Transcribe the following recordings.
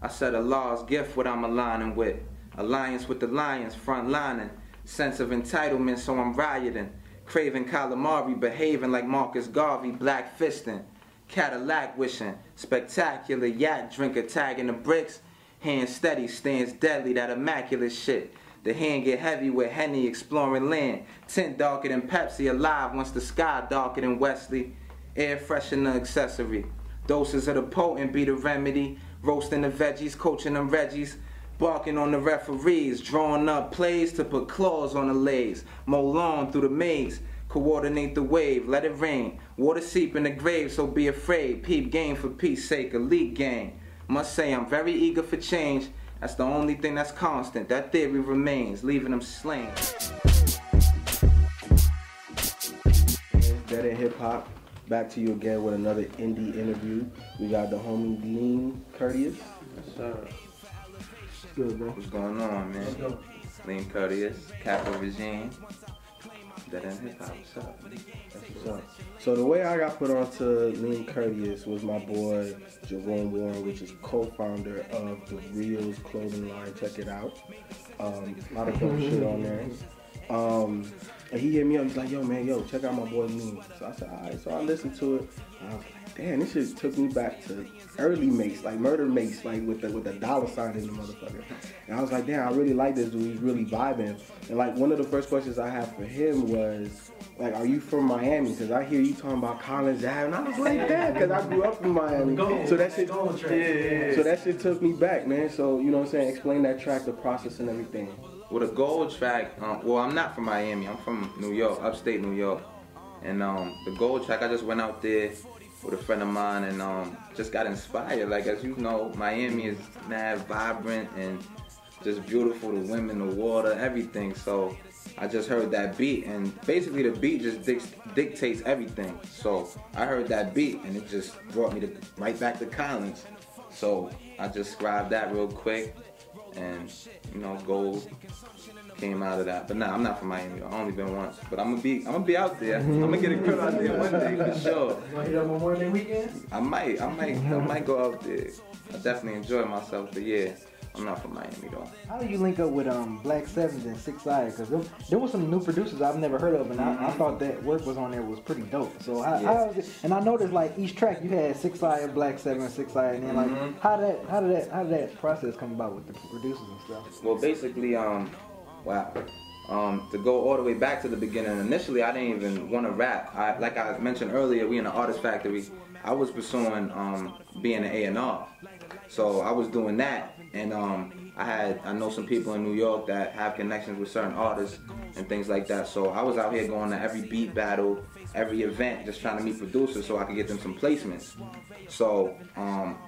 I said Allah's gift what I'm aligning with. Alliance with the lions, front lining. Sense of entitlement, so I'm rioting. Craving calamari, behaving like Marcus Garvey, black fisting. Cadillac wishing, spectacular yak drinker tagging the bricks. Hand steady, stands deadly, that immaculate shit. The hand get heavy with Henny exploring land. Tint darker than Pepsi, alive once the sky darker than Wesley. Air freshener accessory. Doses of the potent be the remedy. Roasting the veggies, coaching them Reggies. Barking on the referees, drawing up plays to put claws on the legs. Mow lawn through the maze. Coordinate the wave, let it rain. Water seep in the grave, so be afraid. Peep game for peace sake, elite game. Must say I'm very eager for change. That's the only thing that's constant. That theory remains, leaving them slain. Dead End Hip Hop. Back to you again with another indie interview. We got the homie Liym Courteous. Yes, sir. What's good, bro? What's going on, man? Liym Courteous, Capital Regime. Dead End Hip Hop, what's up? What's up. So the way I got put onto Liym Courteous was my boy Jerome Warren, which is co-founder of the Reels clothing line. Check it out. Um, a lot of dope shit on there. Um, and he hit me up. He's like, "Yo, man, yo, check out my boy Liym." So I said, "All right." So I listened to it. And I was like, "Damn, this shit took me back to early Mase, like Murda Mase, like with the with the dollar sign in the motherfucker." And I was like, "Damn, I really like this dude. He's really vibing." And like one of the first questions I had for him was, like, "Are you from Miami?" Because I hear you talking about Collins Ave, and I was like, "Damn," because I grew up in Miami. So that shit, so that shit took me back, man. So you know what I'm saying? Explain that track, the process, and everything. Well, a gold track, um, well, I'm not from Miami. I'm from New York, upstate New York. And um, the gold track, I just went out there with a friend of mine and um, just got inspired. Like, as you know, Miami is mad vibrant and just beautiful. The women, the water, everything. So I just heard that beat, and basically the beat just dic- dictates everything. So I heard that beat, and it just brought me to right back to Collins. So I just scribed that real quick, and you know, gold came out of that. But nah, I'm not from Miami. I've only been once. But I'm gonna be, I'm gonna be out there. Mm-hmm. I'm gonna get a crib out there one day for sure. You to hit up on Monday weekend? I might, I might, I might go out there. I definitely enjoy myself, but yeah, I'm not from Miami though. How do you link up with um Black Sevens and Six Eye? Because there, there was some new producers I've never heard of, and I, I thought that work was on there was pretty dope. So how, Mm-hmm. Yeah. it? And I noticed like each track you had Six Eye and Black Seven, Six Eye, and then like Mhm. how did that how did that how did that process come about with the producers and stuff? Well, basically, um, wow. Um, to go all the way back to the beginning, initially I didn't even want to rap. I, like I mentioned earlier, we in the artist factory. I was pursuing um, being an A&R, so I was doing that, and um, I had I know some people in New York that have connections with certain artists and things like that. So I was out here going to every beat battle, every event, just trying to meet producers so I could get them some placements. So um,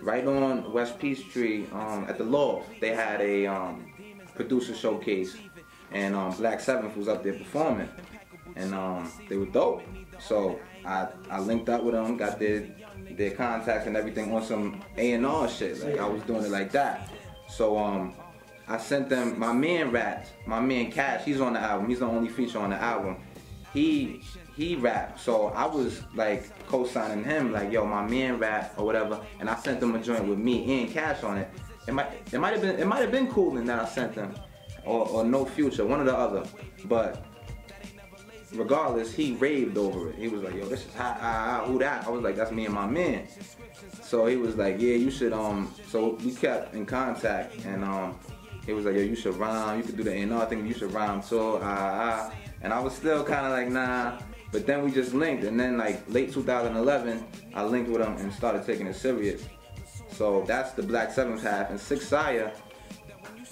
right on West Peachtree um, at the Loft, they had a um, producer showcase, and um, Black Seventh was up there performing, and um, they were dope. So I, I linked up with them, got their their contacts and everything on some A and R shit. Like I was doing it like that. So um, I sent them my man raps, my man Cash. He's on the album. He's the only feature on the album. He he rapped, so I was like co-signing him, like yo, my man rap or whatever. And I sent them a joint with me and Cash on it. It might it might have been it might have been cool in that I sent them, or or No Future, one or the other. But regardless, he raved over it. He was like, yo, this is hot, ah, ah, who that? I was like, that's me and my man. So he was like, yeah, you should, um, so we kept in contact and, um, he was like, yo, you should rhyme, you could do the A&R thing, you should rhyme too, ah, ah. And I was still kind of like, nah. But then we just linked, and then like late 2011, I linked with him and started taking it serious. So that's the Black Seventh half. And Six Sire,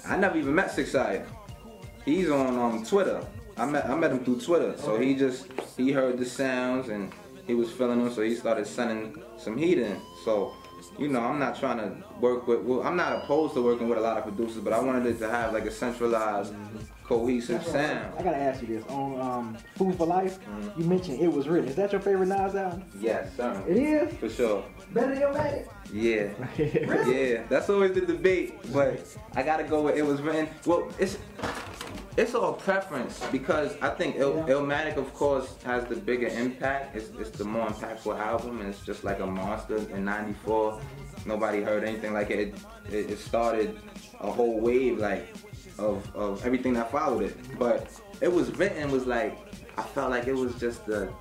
I never even met Six Sire. He's on um, Twitter. I met I met him through Twitter. So he just he heard the sounds and he was feeling them. So he started sending some heat in. So you know I'm not trying to work with. Well, I'm not opposed to working with a lot of producers, but I wanted it to have like a centralized, cohesive sound. I gotta ask you this on um, Food for Life. Mm-hmm. You mentioned it was written. Is that your favorite Nas album? Yes, sir. It is For sure. better than Illmatic. Yeah. Really? Yeah, that's always the debate, but I gotta go with it was written. Well, it's it's all preference because I think Il- Yeah. Illmatic, of course, has the bigger impact. It's, it's the more impactful album, and it's just like a monster in '94. nobody heard anything like it. It, it started a whole wave like of of everything that followed it. But it was written was like I felt like it was just the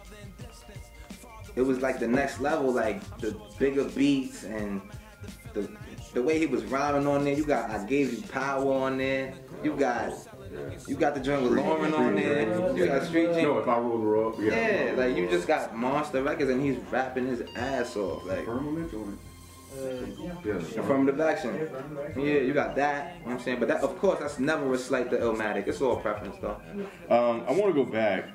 it was like the next level, like the bigger beats and the the way he was rhyming on there. You got I gave you power on there. You got you got the joint with Lauryn on there. You got Street G. No, if I rule the road, yeah. Yeah, like you just got Monster Records and he's rapping his ass off. Like Firmament joint. Yeah. affirmative action. Yeah, you got that. You know what I'm saying? But that of course that's never a slight to Illmatic. It's all preference though. Um, I want to go back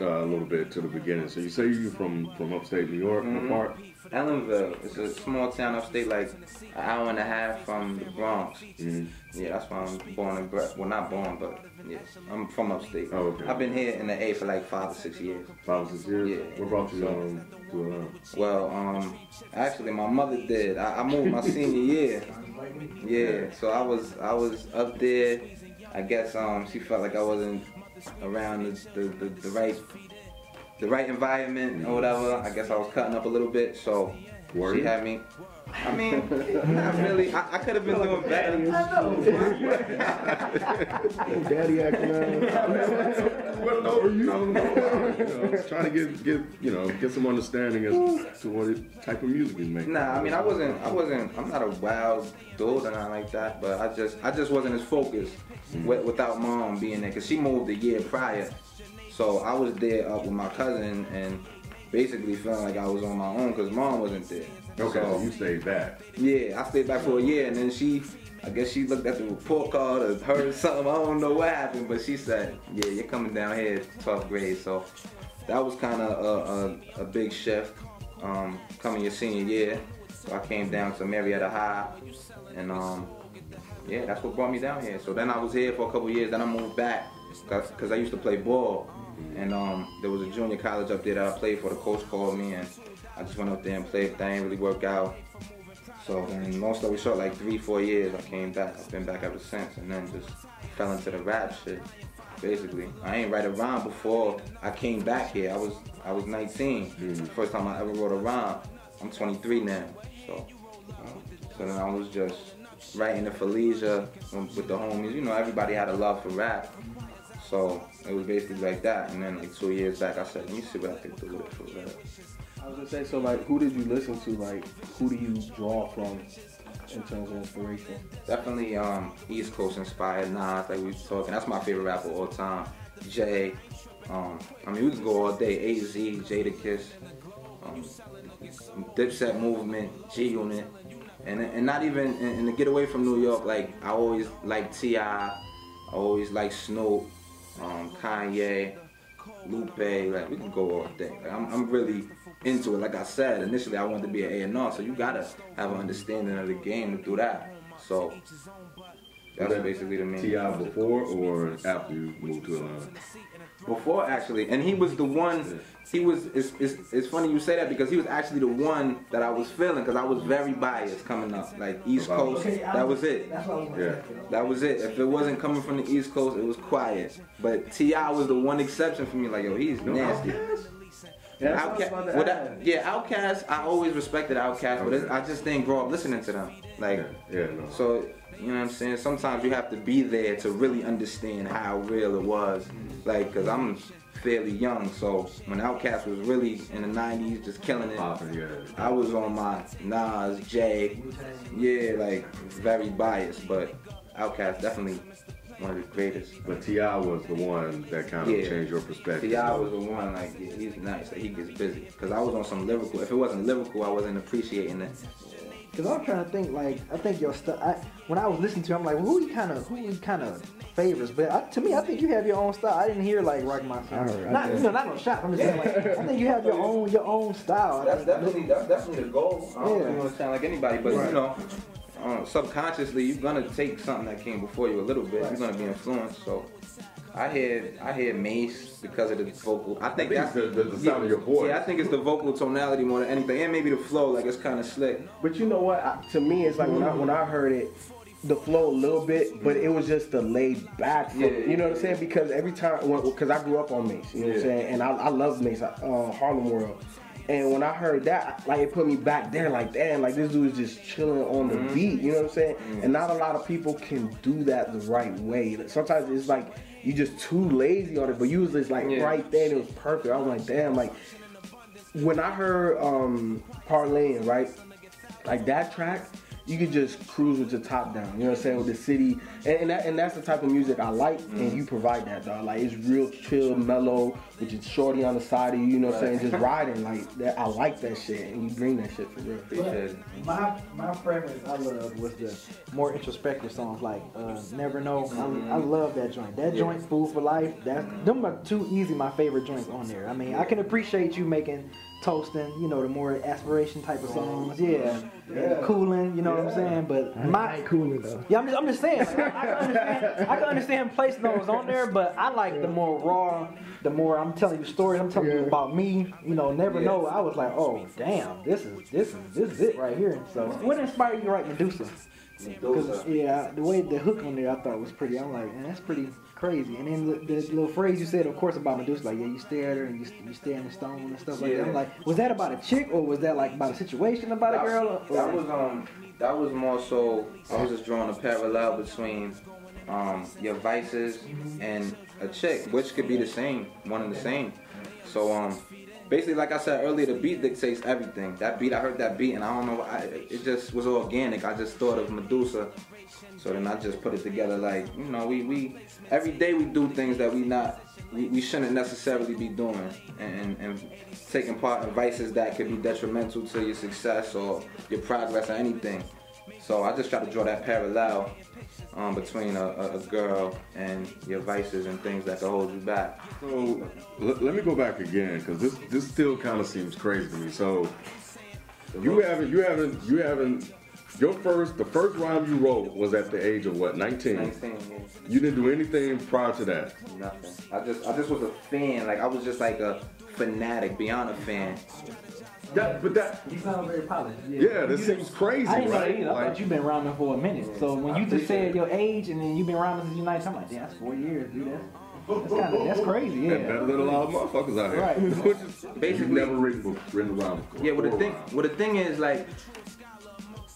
uh, a little bit to the beginning. So you say you're from from upstate New York, Mhm. what part? Ellenville. It's a small town upstate, like an hour and a half from the Bronx. Mhm. Yeah, that's where I'm born and bred. Well, not born, but yeah, I'm from upstate. Oh, okay. I've been here in the A for like five or six years. Five or six years. Yeah. What brought you um, to Atlanta? Well, um, actually, my mother did. I, I moved my senior year. Yeah, so I was I was up there. I guess um, she felt like I wasn't around the the, the, the right the right environment or whatever. I guess I was cutting up a little bit, so Were she you? had me. I mean, not really. I, I could have been doing better. Daddy acting out. well, no, no, no. You know, just trying to get get you know get some understanding as to what type of music you make. Nah, I mean, I wasn't. I wasn't. I'm not a wild dude or nothing like that. But I just, I just wasn't as focused mm. with, without mom being there, cause she moved a year prior. So I was there up with my cousin and basically feeling like I was on my own, cause mom wasn't there. Okay, so So, you stayed back. yeah, I stayed back for a year, and then she, I guess she looked at the report card or heard something. I don't know what happened, but she said, "Yeah, you're coming down here, 12th grade." So that was kind of a, a, a big shift um, coming your senior year. So I came down to Marietta High, and um, yeah, that's what brought me down here. So then I was here for a couple years. Then I moved back because I used to play ball, and um, there was a junior college up there that I played for. The coach called me, and I just went up there and played. That didn't really work out. So then, long story short, like three, four years, I came back. I've been back ever since, and then just fell into the rap shit. Basically, I ain't write a rhyme before I came back here. I was I was 19. Mhm. First time I ever wrote a rhyme. I'm 23 now, so um, so then I was just writing the Felicia with the homies. You know, everybody had a love for rap, so it was basically like that. And then like two years back, I said, let me see what I can do with it for rap. I was gonna say, so like, who did you listen to? Like, who do you draw from in terms of inspiration? Definitely um, East Coast inspired Nas, like we was talking. That's my favorite rapper of all time. Jay. Um, I mean, we could go all day. AZ, Jadakiss, um, Dipset Movement, G Unit, and and not even and, and to get away from New York. Like I always like T.I., I always like Snoop, um, Kanye, Lupe. Like we can go all day. Like, I'm, I'm really into it. Like I said, initially I wanted to be an A&R, so you gotta have an understanding of the game to do that. So that's Was that basically the main. T.I. before or after you moved to Atlanta? Before actually, and he was the one. He was. It's, it's, it's funny you say that because he was actually the one that I was feeling because I was very biased coming up, like East Coast. That was it. That's what I was gonna Yeah. That was it. If it wasn't coming from the East Coast, it was quiet. But T.I. was the one exception for me. Like yo, he's nasty. Yeah, Outkast, well, that- yeah, Outkast. I always respected Outkast, but it, I just didn't grow up listening to them. Like, Yeah, yeah, no. so you know what I'm saying. Sometimes you have to be there to really understand how real it was. Like, cause I'm fairly young, so when Outkast was really in the '90s, just killing it. I was on my Nas, Jay, yeah, like very biased, but Outkast definitely one of the greatest. But T.I. was the one that kind of Yeah. changed your perspective. T.I. was the one like yeah, he's nice, like he gets busy. Cause I was on some lyrical. If it wasn't lyrical, I wasn't appreciating it. Cause I'm trying to think like I think your stuff. I, when I was listening to, it, I'm like, well, who you kind of who you kind of favors? But I, to me, I think you have your own style. I didn't hear like rock my I heard- I Not did. you know, not no shot. I'm just saying like I think you have your own your own style. That's definitely that's definitely the goal. I don't Yeah. really want to sound like anybody, but Right. you know, uh, subconsciously you're gonna take something that came before you a little bit. You're gonna be influenced. So I hear I hear Mase because of the vocal. I think I that's think it's the- the sound of your voice. Yeah, I think it's the vocal tonality more than anything, and maybe the flow. Like it's kind of slick. But you know what? I, to me, it's like when I when I heard it, the flow a little bit, but it was just the laid back. Flow, Yeah. you know what I'm saying? Because every time, because I grew up on Mase, you know what I'm saying, and I, I love Mase, uh, Harlem World, And when I heard that, like it put me back there, like damn, like this dude is just chilling on the Mm-hmm. beat. You know what I'm saying? And not a lot of people can do that the right way. Sometimes it's like you just too lazy on it, but you was just like Yeah. right there, and it was perfect. I was like, damn, like when I heard um Parlaying, right? Like that track, you could just cruise with your top down. You know what I'm saying? With the city, and, and, that, and that's the type of music I like, and mm-hmm. you provide that, dog. Like it's real chill, mellow, with your shorty on the side of you. You know what I'm saying? Just riding like that. I like that shit, and you bring that shit for real. It. My my preference I love was the more introspective songs like uh, Never Know. I, I mm-hmm. love that joint. That joint Food for Life. That mm-hmm. them are too easy my favorite joints on there. I mean I can appreciate you making toasting, you know, the more aspiration type of songs. Yeah. And cooling, you know what I'm saying? But my cooling though. yeah, I'm just, I'm just saying. Like, I, I, can understand, I can understand placing those on there, but I like the more raw, the more I'm telling you stories. I'm telling you about me. You know, never Yeah. know. I was like, oh damn, this is this is this is it right here. So, what inspired you to write Medusa? Because Medusa. yeah, the way the hook on there I thought was pretty. I'm like, man, that's pretty crazy. And then the, the little phrase you said, of course, about Medusa, like yeah, you stare at her and you, you stare in the stone and stuff like that. I'm like, was that about a chick or was that like about a situation about a That- girl? Or, That was um that was more so I was just drawing a parallel between um your vices and a chick, which could be the same, one and the same. So um basically like I said earlier, the beat dictates everything. That beat I heard that beat and I don't know I, it just was organic. I just thought of Medusa. So then I just put it together like, you know, we, we every day we do things that we not we, we shouldn't necessarily be doing and, and taking part in vices that could be detrimental to your success or your progress or anything. So I just try to draw that parallel um, between a, a, girl and your vices and things that can hold you back. So let, let me go back again because this this still kind of seems crazy to me. So you haven't you haven't you haven't your first the first rhyme you wrote was at the age of what 19. 19 years. You didn't do anything prior to that. Nothing. I just I just was a fan. Like I was just like a fanatic, beyond a fan. That, but that You sound very polished. yeah, this seems crazy, I didn't know that right? either. I Like, thought you've been rhyming for a minute. So when I you just appreciate said your age and then you've been rhyming since you're 19, I'm like, damn, that's four years, dude. That's, that's, kinda, that's crazy, that better than a lot of motherfuckers out here. Right. Which is Basically- basically never written written around before. Yeah, well the thing, rhyme. well the thing is like,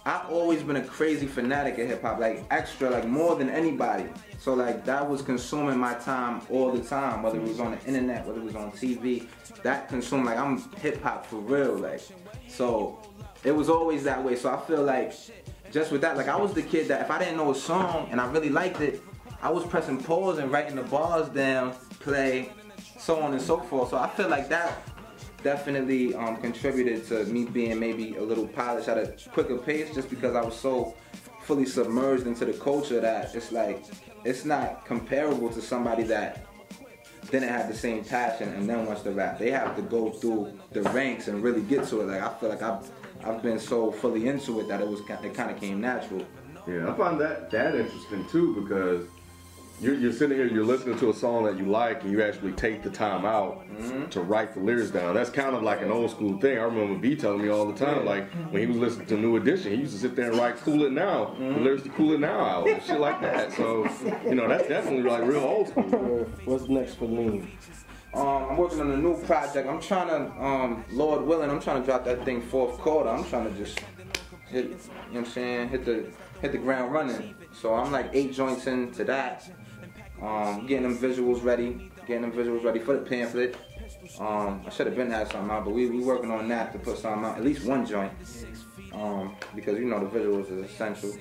I've always been a crazy fanatic of hip hop, like extra, like more than anybody. So like that was consuming my time all the time, whether it was on the internet, whether it was on TV. That consumed like I'm hip hop for real, like. So it was always that way. So I feel like just with that, like I was the kid that if I didn't know a song and I really liked it, I was pressing pause and writing the bars down, play, so on and so forth. So I feel like that definitely um, contributed to me being maybe a little polished at a quicker pace just because I was so fully submerged into the culture that it's like it's not comparable to somebody that didn't have the same passion and then wants to rap. They have to go through the ranks and really get to it. Like I feel like I've I've been so fully into it that it was it kind of came natural. Yeah, I find that that interesting too because you're, you're sitting here, you're listening to a song that you like, and you actually take the time out Mm-hmm. to write the lyrics down. That's kind of like an old school thing. I remember B telling me all the time, like when he was listening to New Edition, he used to sit there and write "Cool It Now," Mm-hmm. the lyrics to "Cool It Now" out, and shit like that. So, you know, that's definitely like real old school. What's next for me? Um, I'm working on a new project. I'm trying to, um, Lord willing, I'm trying to drop that thing fourth quarter. I'm trying to just hit, you know what I'm saying, hit the hit the ground running. So I'm like eight joints into that. Um, getting them visuals ready, getting them visuals ready for the pamphlet. Um, I should have been had something out, but we we working on that to put something out, at least one joint. Um, because you know the visuals is essential.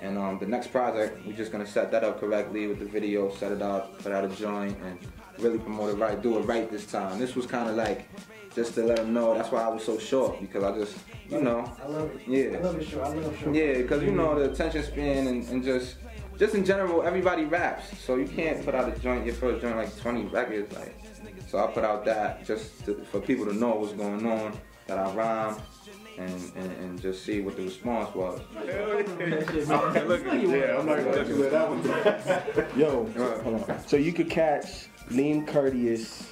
And um, the next project, we're just gonna set that up correctly with the video, set it up, put out a joint, and really promote it right, do it right this time. This was kind of like just to let them know. That's why I was so short because I just, you know, I love it. Yeah. I love it, sure. I love sure. yeah, because you know the attention span and, and just just in general, everybody raps, so you can't put out a joint your first joint like 20 records, like. So I put out that just to, for people to know what's going on, that I rhyme, and, and, and just see what the response was. Yeah, I'm not gonna let that. Yo, hold on. So you could catch Liym Courteous,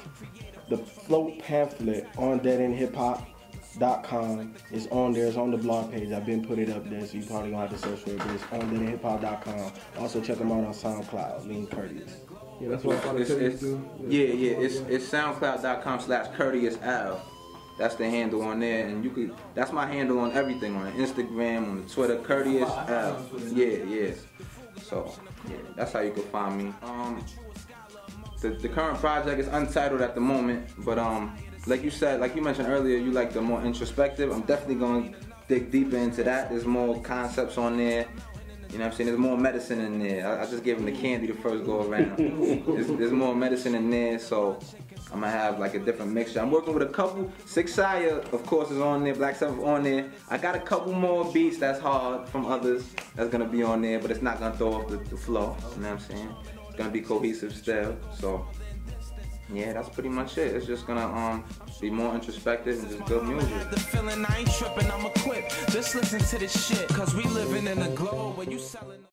the float pamphlet on deadendhiphop.com. It's on there. It's on the blog page. I've been put it up there, so you probably gonna have to search for it. But it's on deadendhiphop.com. Also check them out on SoundCloud. Liym Courteous. Yeah, that's what I'm trying to It's, it's, do. yeah, yeah, it's, it's soundcloud.com slash courteous L. That's the handle on there, and you could. That's my handle on everything on Instagram, on Twitter, Courteous L. Yeah, yeah. So yeah, that's how you can find me. Um, the, the current project is untitled at the moment, but um, like you said, like you mentioned earlier, you like the more introspective. I'm definitely going to dig deeper into that. There's more concepts on there. You know what I'm saying? There's more medicine in there. I, I just gave him the candy the first go around. there's, there's more medicine in there, so I'm gonna have like a different mixture. I'm working with a couple. Six Sire, of course, is on there. Black Sabbath on there. I got a couple more beats that's hard from others that's gonna be on there, but it's not gonna throw off the, the flow. You know what I'm saying? It's gonna be cohesive still. So yeah, that's pretty much it. It's just gonna um be more introspective and just good music. The feeling I ain't tripping, I'm equipped. Just listen to this shit, cause we living in a globe where you selling.